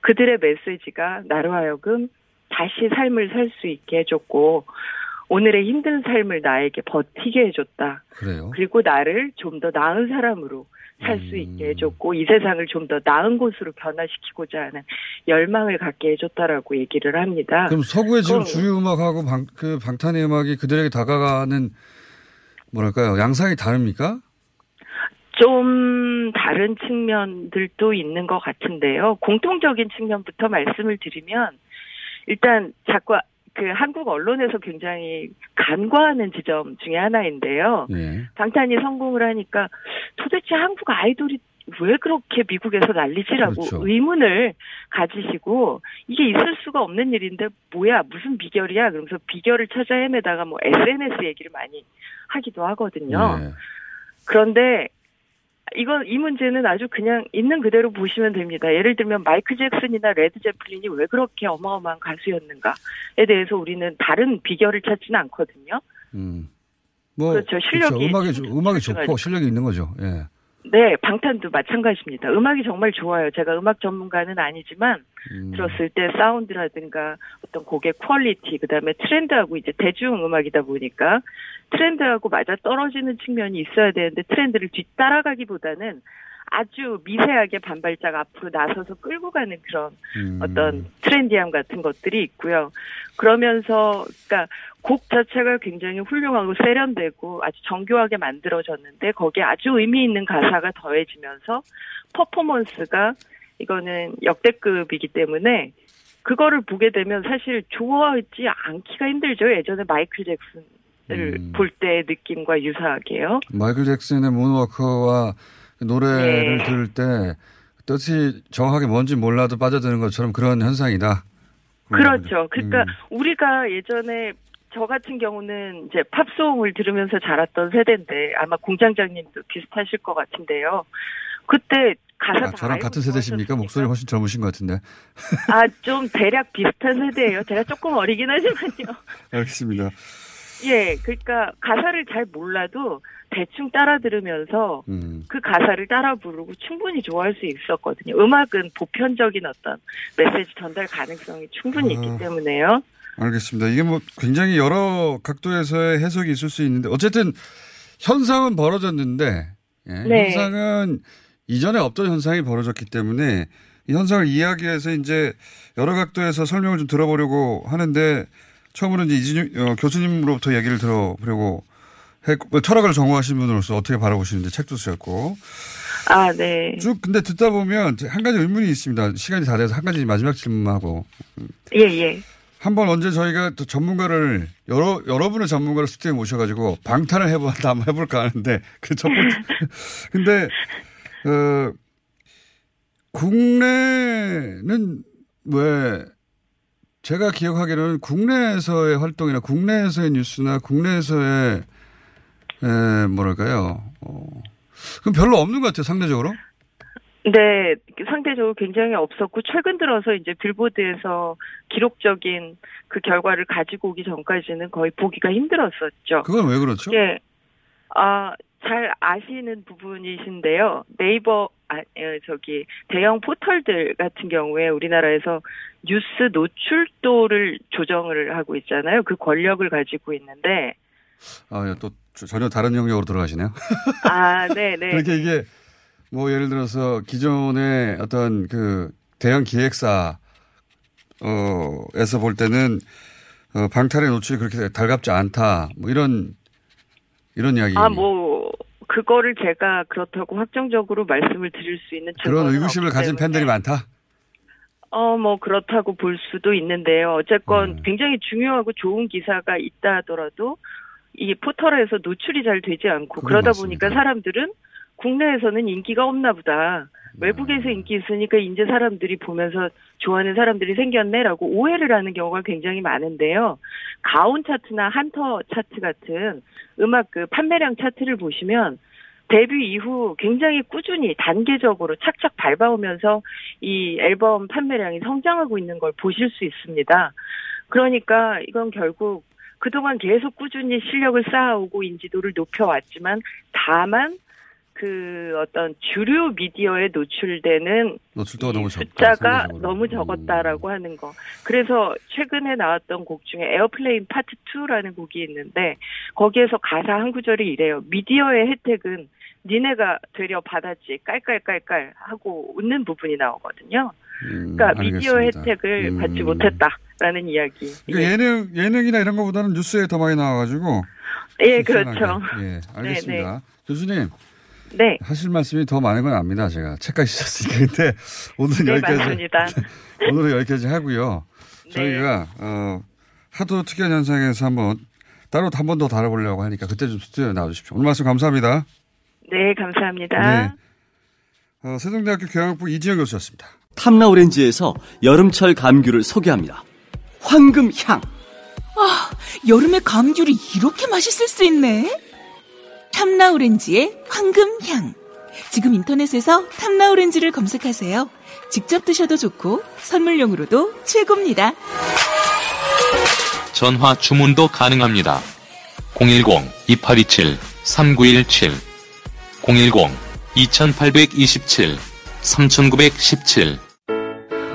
그들의 메시지가 나로 하여금 다시 삶을 살 수 있게 해줬고 오늘의 힘든 삶을 나에게 버티게 해줬다. 그래요. 그리고 나를 좀 더 나은 사람으로 살수 있게 해줬고 이 세상을 좀 더 나은 곳으로 변화시키고자 하는 열망을 갖게 해줬다라고 얘기를 합니다. 그럼 서구의 지금 주류 음악하고 방, 그 방탄의 음악이 그들에게 다가가는 뭐랄까요 양상이 다릅니까? 좀 다른 측면들도 있는 것 같은데요. 공통적인 측면부터 말씀을 드리면 일단 자꾸 그 한국 언론에서 굉장히 간과하는 지점 중에 하나인데요. 예. 방탄이 성공을 하니까 도대체 한국 아이돌이 왜 그렇게 미국에서 난리지라고 그렇죠. 의문을 가지시고 이게 있을 수가 없는 일인데 뭐야 무슨 비결이야 그러면서 비결을 찾아 헤매다가 뭐 SNS 얘기를 많이 하기도 하거든요. 예. 그런데 이건 이 문제는 아주 그냥 있는 그대로 보시면 됩니다. 예를 들면 마이클 잭슨이나 레드 제플린이 왜 그렇게 어마어마한 가수였는가에 대해서 우리는 다른 비결을 찾지는 않거든요. 음. 뭐 그렇죠. 실력이 음악이 좋- 음악이 좋고. 실력이 있는 거죠. 예. 네, 방탄도 마찬가지입니다. 음악이 정말 좋아요. 제가 음악 전문가는 아니지만 음. 들었을 때 사운드라든가 어떤 곡의 quality, 그다음에 트렌드하고 이제 대중 음악이다 보니까 트렌드하고 맞아 떨어지는 측면이 있어야 되는데 트렌드를 뒤따라가기보다는 아주 미세하게 반발짝 앞으로 나서서 끌고 가는 그런 음. 어떤 trendy함 같은 것들이 있고요. 그러면서 그러니까 곡 자체가 굉장히 훌륭하고 세련되고 아주 정교하게 만들어졌는데 거기에 아주 의미 있는 가사가 더해지면서 퍼포먼스가 이거는 역대급이기 때문에 그거를 보게 되면 사실 좋아하지 않기가 힘들죠. 예전에 마이클 잭슨을 음. 볼 때의 느낌과 유사하게요. 마이클 잭슨의 문워커와 그 노래를 네. 들을 때 뜻이 정확하게 뭔지 몰라도 빠져드는 것처럼 그런 현상이다. 그렇죠. 그러니까 음. 우리가 예전에 저 같은 경우는 이제 팝송을 들으면서 자랐던 세대인데 아마 공장장님도 비슷하실 것 같은데요. 그때 가사 아, 다 저랑 같은 세대십니까? 목소리 훨씬 젊으신 것 같은데. 아, 좀 대략 비슷한 세대예요. 제가 조금 어리긴 하지만요. 알겠습니다. 예, 그러니까 가사를 잘 몰라도 대충 따라 들으면서 음. 그 가사를 따라 부르고 충분히 좋아할 수 있었거든요. 음악은 보편적인 어떤 메시지 전달 가능성이 충분히 아. 있기 때문에요. 알겠습니다. 이게 뭐 굉장히 여러 각도에서의 해석이 있을 수 있는데 어쨌든 현상은 벌어졌는데 예, 네. 현상은 이전에 없던 현상이 벌어졌기 때문에 이 현상을 이해하기 위해서 이제 여러 각도에서 설명을 좀 들어보려고 하는데 처음으로 이제 이진유 어, 교수님으로부터 얘기를 들어보려고 했고 뭐 철학을 전공하신 분으로서 어떻게 바라보시는지 책도 쓰셨고 아, 네. 쭉 근데 듣다 보면 한 가지 의문이 있습니다. 시간이 다 돼서 한 가지 마지막 질문하고 예, 예. 한번 언제 저희가 또 전문가를 여러 여러분의 전문가를 스튜디오에 모셔가지고 방탄을 해본다 한번 해볼까 하는데 그 첫 번째 근데 어 국내는 왜 제가 기억하기로는 국내에서의 활동이나 국내에서의 뉴스나 국내에서의 에, 뭐랄까요 어, 그럼 별로 없는 것 같아요 상대적으로 네, 상대적으로 굉장히 없었고 최근 들어서 이제 빌보드에서 기록적인 그 결과를 가지고 오기 전까지는 거의 보기가 힘들었었죠. 그건 왜 그렇죠? 예, 아, 잘 아시는 부분이신데요. 네이버, 아, 에, 저기, 대형 포털들 같은 경우에 우리나라에서 뉴스 노출도를 조정을 하고 있잖아요. 그 권력을 가지고 있는데, 아, 또 전혀 다른 영역으로 들어가시네요. 아, 네, 네. 그러니까 이게 뭐 예를 들어서 기존의 어떤 그 대형 기획사 어에서 볼 때는 어 방탄의 노출이 그렇게 달갑지 않다. 뭐 이런 이런 이야기. 아, 뭐, 그거를 제가 그렇다고 확정적으로 말씀을 드릴 수 있는 그런 의구심을 가진. 팬들이 많다. 어, 뭐, 그렇다고 볼 수도 있는데요. 어쨌건 음. 굉장히 중요하고 좋은 기사가 있다 하더라도 이 포털에서 노출이 잘 되지 않고 그러다 맞습니다. 보니까 사람들은 국내에서는 인기가 없나 보다. 네. 외국에서 인기 있으니까 이제 사람들이 보면서 좋아하는 사람들이 생겼네라고 오해를 하는 경우가 굉장히 많은데요. 가온 차트나 한터 차트 같은 음악 그 판매량 차트를 보시면 데뷔 이후 굉장히 꾸준히 단계적으로 착착 밟아오면서 이 앨범 판매량이 성장하고 있는 걸 보실 수 있습니다. 그러니까 이건 결국 그동안 계속 꾸준히 실력을 쌓아오고 인지도를 높여왔지만 다만 그 어떤 주류 미디어에 노출되는 노출도가 너무 적다. 숫자가 상대적으로. 너무 적었다라고 하는 거. 그래서 최근에 나왔던 곡 중에 Airplane Part 2라는 곡이 있는데 거기에서 가사 한 구절이 이래요. 미디어의 혜택은 니네가 되려 받았지 깔깔깔깔 하고 웃는 부분이 나오거든요. 그러니까 미디어 음, 알겠습니다. 혜택을 음. 받지 못했다라는 이야기. 그러니까 예능 예능이나 이런 거보다는 뉴스에 더 많이 나와가지고. 예. 그렇죠. 예, 알겠습니다. 네, 교수님. 네. 하실 말씀이 더 많은 건 압니다. 제가 책까지 쓰셨으니까. 근데 오늘은 네, 여기까지. 맞습니다. 오늘은 여기까지 하고요. 네. 저희가 어, 하도 특이한 현상에서 한번 따로 한 번 더 다뤄보려고 하니까 그때 좀 스튜디오에 나와주십시오. 오늘 말씀 감사합니다. 네, 감사합니다. 네. 어, 세종대학교 교양학부 이지영 교수였습니다. 탐라 오렌지에서 여름철 감귤을 소개합니다. 황금향. 아, 여름에 감귤이 이렇게 맛있을 수 있네. 탐라오렌지의 황금향. 지금 인터넷에서 탐라오렌지를 검색하세요. 직접 드셔도 좋고 선물용으로도 최고입니다. 전화 주문도 가능합니다. 010-2827-3917 010-2827-3917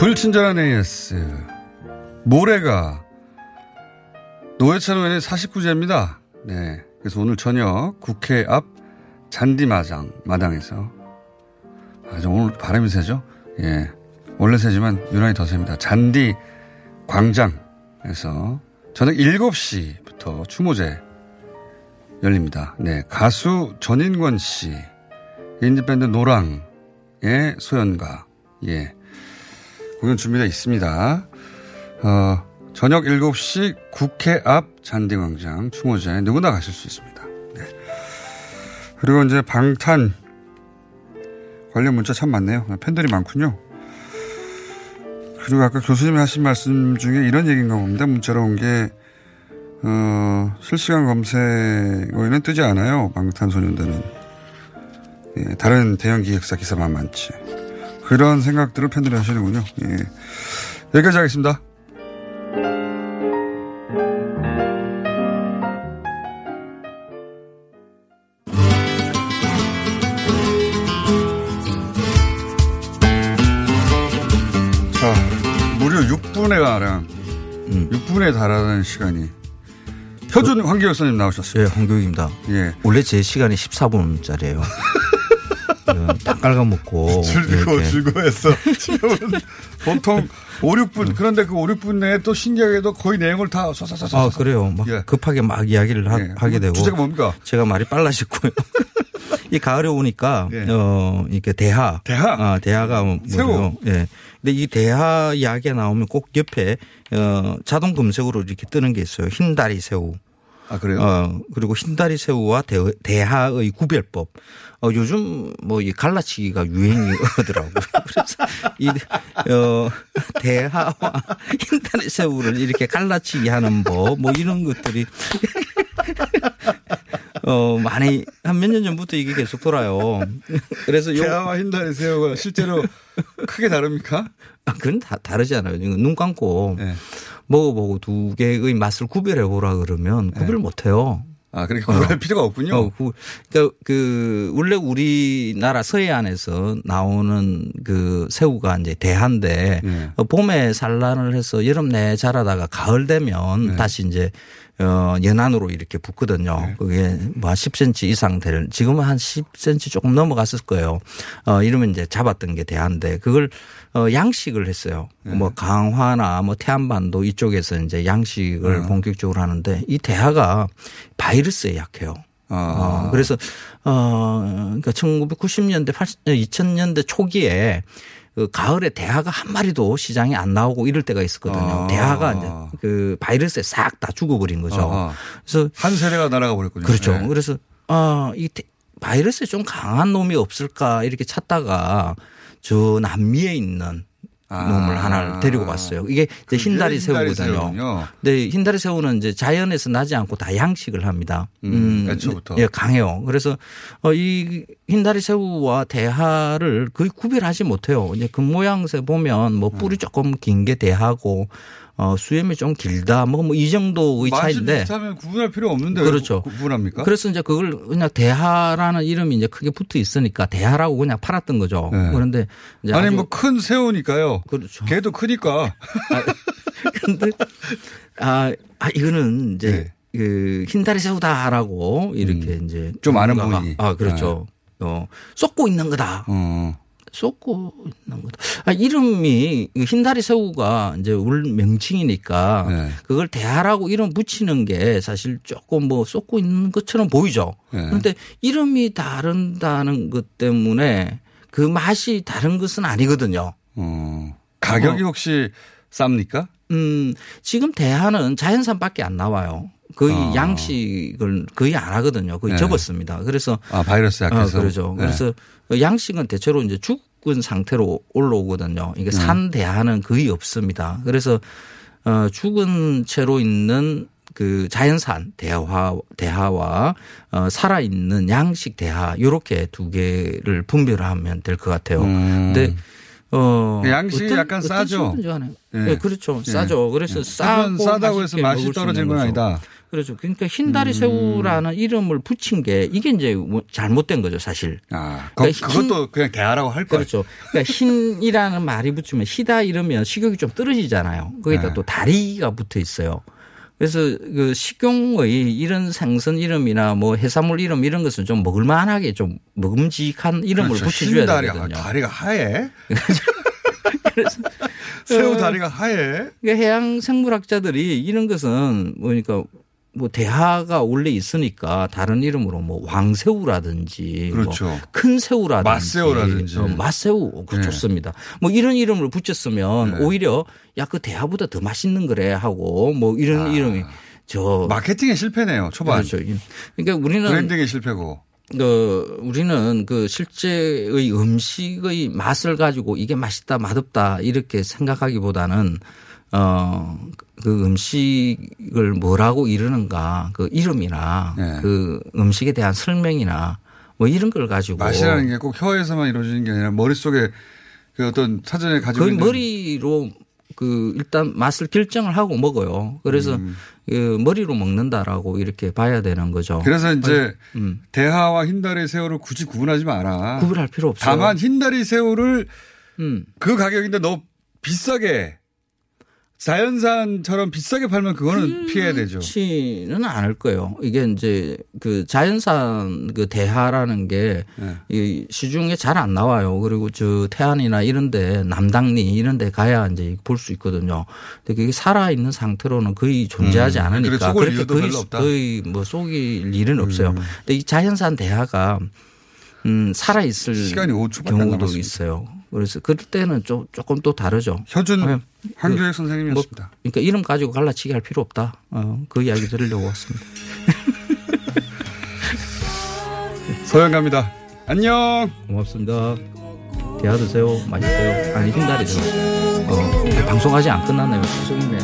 불친절한 AS. 모레가 노회찬 의원의 49제입니다. 네. 그래서 오늘 저녁 국회 앞 잔디마장, 마당에서. 아, 저 오늘 바람이 세죠? 예. 원래 세지만 유난히 더 셉니다. 잔디 광장에서 저녁 7시부터 추모제 열립니다. 네. 가수 전인권 씨, 인디밴드 노랑의 소연가, 예. 공연 준비가 있습니다. 어, 저녁 7시 국회 앞 잔디광장 추모제에 누구나 가실 수 있습니다. 네. 그리고 이제 방탄 관련 문자 참 많네요. 팬들이 많군요. 그리고 아까 교수님이 하신 말씀 중에 이런 얘기인가 봅니다. 문자로 온 게, 어, 실시간 검색어에는 뜨지 않아요. 방탄소년단은. 예, 다른 대형 기획사 기사만 많지. 그런 생각들을 팬들이 하시는군요. 예. 여기까지 하겠습니다. 자, 무려 6분에 가량, 6분에 달하는 시간이. 표준 황교익 선생님 나오셨습니다. 예, 황교익입니다. 예. 원래 제 시간이 14분짜리예요. 다 깔아먹고. 즐거워, 이렇게. 즐거워했어. 지금은 보통 5, 6분. 그런데 그 5, 6분 내에 또 신기하게도 거의 내용을 다 쏴쏴쏴쏴. 아, 그래요. 막 급하게 막 이야기를 하, 예. 게 되고. 주제가 뭡니까? 제가 말이 빨라졌고요. 이 가을에 오니까, 어, 이렇게 대하. 예. 대하? 아, 대하가 뭐요? 새우. 예. 근데 이 대하 이야기가 나오면 꼭 옆에, 어, 자동 검색으로 이렇게 뜨는 게 있어요. 흰다리 새우. 아, 그래요? 어, 그리고 흰다리 새우와 대, 대하의 구별법. 어, 요즘 뭐 이 갈라치기가 유행이더라고요. 그래서 이, 어, 대하와 흰다리 새우를 이렇게 갈라치기 하는 법, 뭐 이런 것들이 어, 많이, 한 몇 년 전부터 이게 계속 돌아요. 그래서 요. 대하와 흰다리 새우가 실제로 크게 다릅니까? 아, 그건 다 다르지 않아요. 눈 감고 네. 먹어보고 두 개의 맛을 구별해 보라 그러면 구별 못 해요. 아, 그렇게 구별할 필요가 없군요. 어, 그, 그러니까 그, 원래 우리나라 서해안에서 나오는 그 새우가 이제 대한데 네. 어, 봄에 산란을 해서 여름 내에 자라다가 가을 되면 네. 다시 이제 어, 연안으로 이렇게 붙거든요. 그게 뭐 한 10cm 이상 될, 지금은 한 10cm 조금 넘어갔을 거예요. 어, 이러면 이제 잡았던 게 대한데 그걸 어, 양식을 했어요. 네. 뭐 강화나 뭐 태안반도 이쪽에서 이제 양식을 네. 본격적으로 하는데 이 대하가 바이러스에 약해요. 아. 어, 그래서 어 그러니까 1990년대 80, 2000년대 초기에 그 가을에 대하가 한 마리도 시장에 안 나오고 이럴 때가 있었거든요. 아. 대하가 이제 그 바이러스에 싹 다 죽어버린 거죠. 아하. 그래서 한 세대가 날아가 버렸군요. 그렇죠. 네. 그래서 아, 이 대- 바이러스에 좀 강한 놈이 없을까 이렇게 찾다가 저 남미에 있는 놈을 하나를 데리고 왔어요. 이게 이제 아. 흰다리 새우거든요. 근데 흰다리 새우는 이제 자연에서 나지 않고 다 양식을 합니다. 음, 애초부터. 예, 강해요. 그래서 어, 이 흰다리 새우와 대하를 거의 구별하지 못해요. 이제 그 모양새 보면 뭐 음. 뿌리 조금 긴 게 대하고 어, 수염이 좀 길다 뭐 뭐 이 정도의 차이인데 비슷하면 구분할 필요 없는데 그렇죠. 구- 구분합니까? 그래서 이제 그걸 그냥 대하라는 이름이 이제 크게 붙어 있으니까 대하라고 그냥 팔았던 거죠. 네. 그런데 이제 아니 뭐 큰 새우니까요. 그렇죠. 걔도 크니까. 근데 아, 아 이거는 이제 네. 그 흰다리 새우다라고 이렇게 이제 음. 좀 아는 분이. 아 그렇죠. 어 쏟고 있는 거다. 어. 쏟고 있는 거다. 아, 이름이 그 흰다리 새우가 이제 울 명칭이니까 네. 그걸 대하라고 이름 붙이는 게 사실 조금 뭐 쏟고 있는 것처럼 보이죠. 네. 그런데 이름이 다른다는 것 때문에 그 맛이 다른 것은 아니거든요. 어. 가격이 혹시 쌉니까? 음, 지금 대하는 자연산밖에 안 나와요. 거의 아. 양식을 거의 안 하거든요. 거의 네. 접었습니다. 그래서 아, 바이러스 약해서. 어, 그러죠. 네. 그래서 양식은 대체로 이제 죽은 상태로 올라오거든요. 이게 네. 산 대하는 거의 없습니다. 그래서 어, 죽은 채로 있는 그 자연산 대하 대하와 어, 살아 있는 양식 대하 요렇게 두 개를 분별하면 될 것 같아요. 음. 근데 어 양식이 어떤- 약간 어떤 싸죠? 예. 네, 그렇죠. 예. 싸죠. 그래서 예. 싸고 싸다고 해서 맛이 있는 건 거죠. 아니다. 그렇죠. 그러니까 흰다리 음. 새우라는 이름을 붙인 게 이게 이제 뭐 잘못된 거죠, 사실. 아, 거- 그러니까 흰- 그것도 그냥 대하라고 할 거예요. 그렇죠. 그러니까 흰이라는 말이 붙으면 희다 이러면 식욕이 좀 떨어지잖아요. 거기다 네. 또 다리가 붙어 있어요. 그래서 그 식용의 이런 생선 이름이나 뭐 해산물 이름 이런 것은 좀 먹을만하게 좀 먹음직한 이름을 그렇죠. 붙여줘야 흰 다리가 되거든요. 다리가 하얘. 새우 다리가 하얘. 그러니까 해양 생물학자들이 이런 것은 뭐니까 뭐 대하가 원래 있으니까 다른 이름으로 뭐 왕새우라든지 그렇죠. 뭐 큰 새우라든지 맛새우라든지. 어, 맛새우 그 네. 좋습니다. 뭐 이런 이름을 붙였으면 네. 오히려 야 그 대하보다 더 맛있는 거래 하고 뭐 이런 이름이 저 마케팅의 실패네요. 초반. 그렇죠. 그러니까 우리는 브랜딩의 실패고. 그 우리는 그 실제의 음식의 맛을 가지고 이게 맛있다 맛없다 이렇게 생각하기보다는 어 그 음식을 뭐라고 이르는가 그 이름이나 네. 그 음식에 대한 설명이나 뭐 이런 걸 가지고 맛이라는 게 꼭 혀에서만 이루어지는 게 아니라 머릿속에 그 어떤 사전에 가지고 거의 있는 머리로 그 일단 맛을 결정을 하고 먹어요. 그래서 그 머리로 먹는다라고 이렇게 봐야 되는 거죠. 음. 그래서 이제 음. 대하와 흰다리 새우를 굳이 구분하지 마라. 구분할 필요 없어요. 다만 흰다리 새우를 음. 그 가격인데 너무 비싸게 자연산처럼 비싸게 팔면 그거는 피해야 되죠. 그렇지는 않을 거예요. 이게 이제 그 자연산 그 대하라는 게 네. 이 시중에 잘 안 나와요. 그리고 저 태안이나 이런데 남당리 이런데 가야 이제 볼 수 있거든요. 근데 그게 살아 있는 상태로는 거의 존재하지 음, 않으니까 그렇게 거의. 음. 거의 뭐 속일 일은 없어요. 근데 이 자연산 대하가 음 살아 있을 시간이 5초밖에 안 경우도. 있어요. 그래서 그럴 때는 좀 조금 또 다르죠. 효준 네. 황교익 그 선생님이었습니다. 뭐 그러니까 이름 가지고 갈라치기 할 필요 없다. 어, 그 이야기 들으려고 왔습니다. 소영 갑니다. 안녕. 고맙습니다. 대하 드세요. 맛있어요. 아니 흰 다리죠. 어, 방송까지 안 끝났네요. 죄송해요.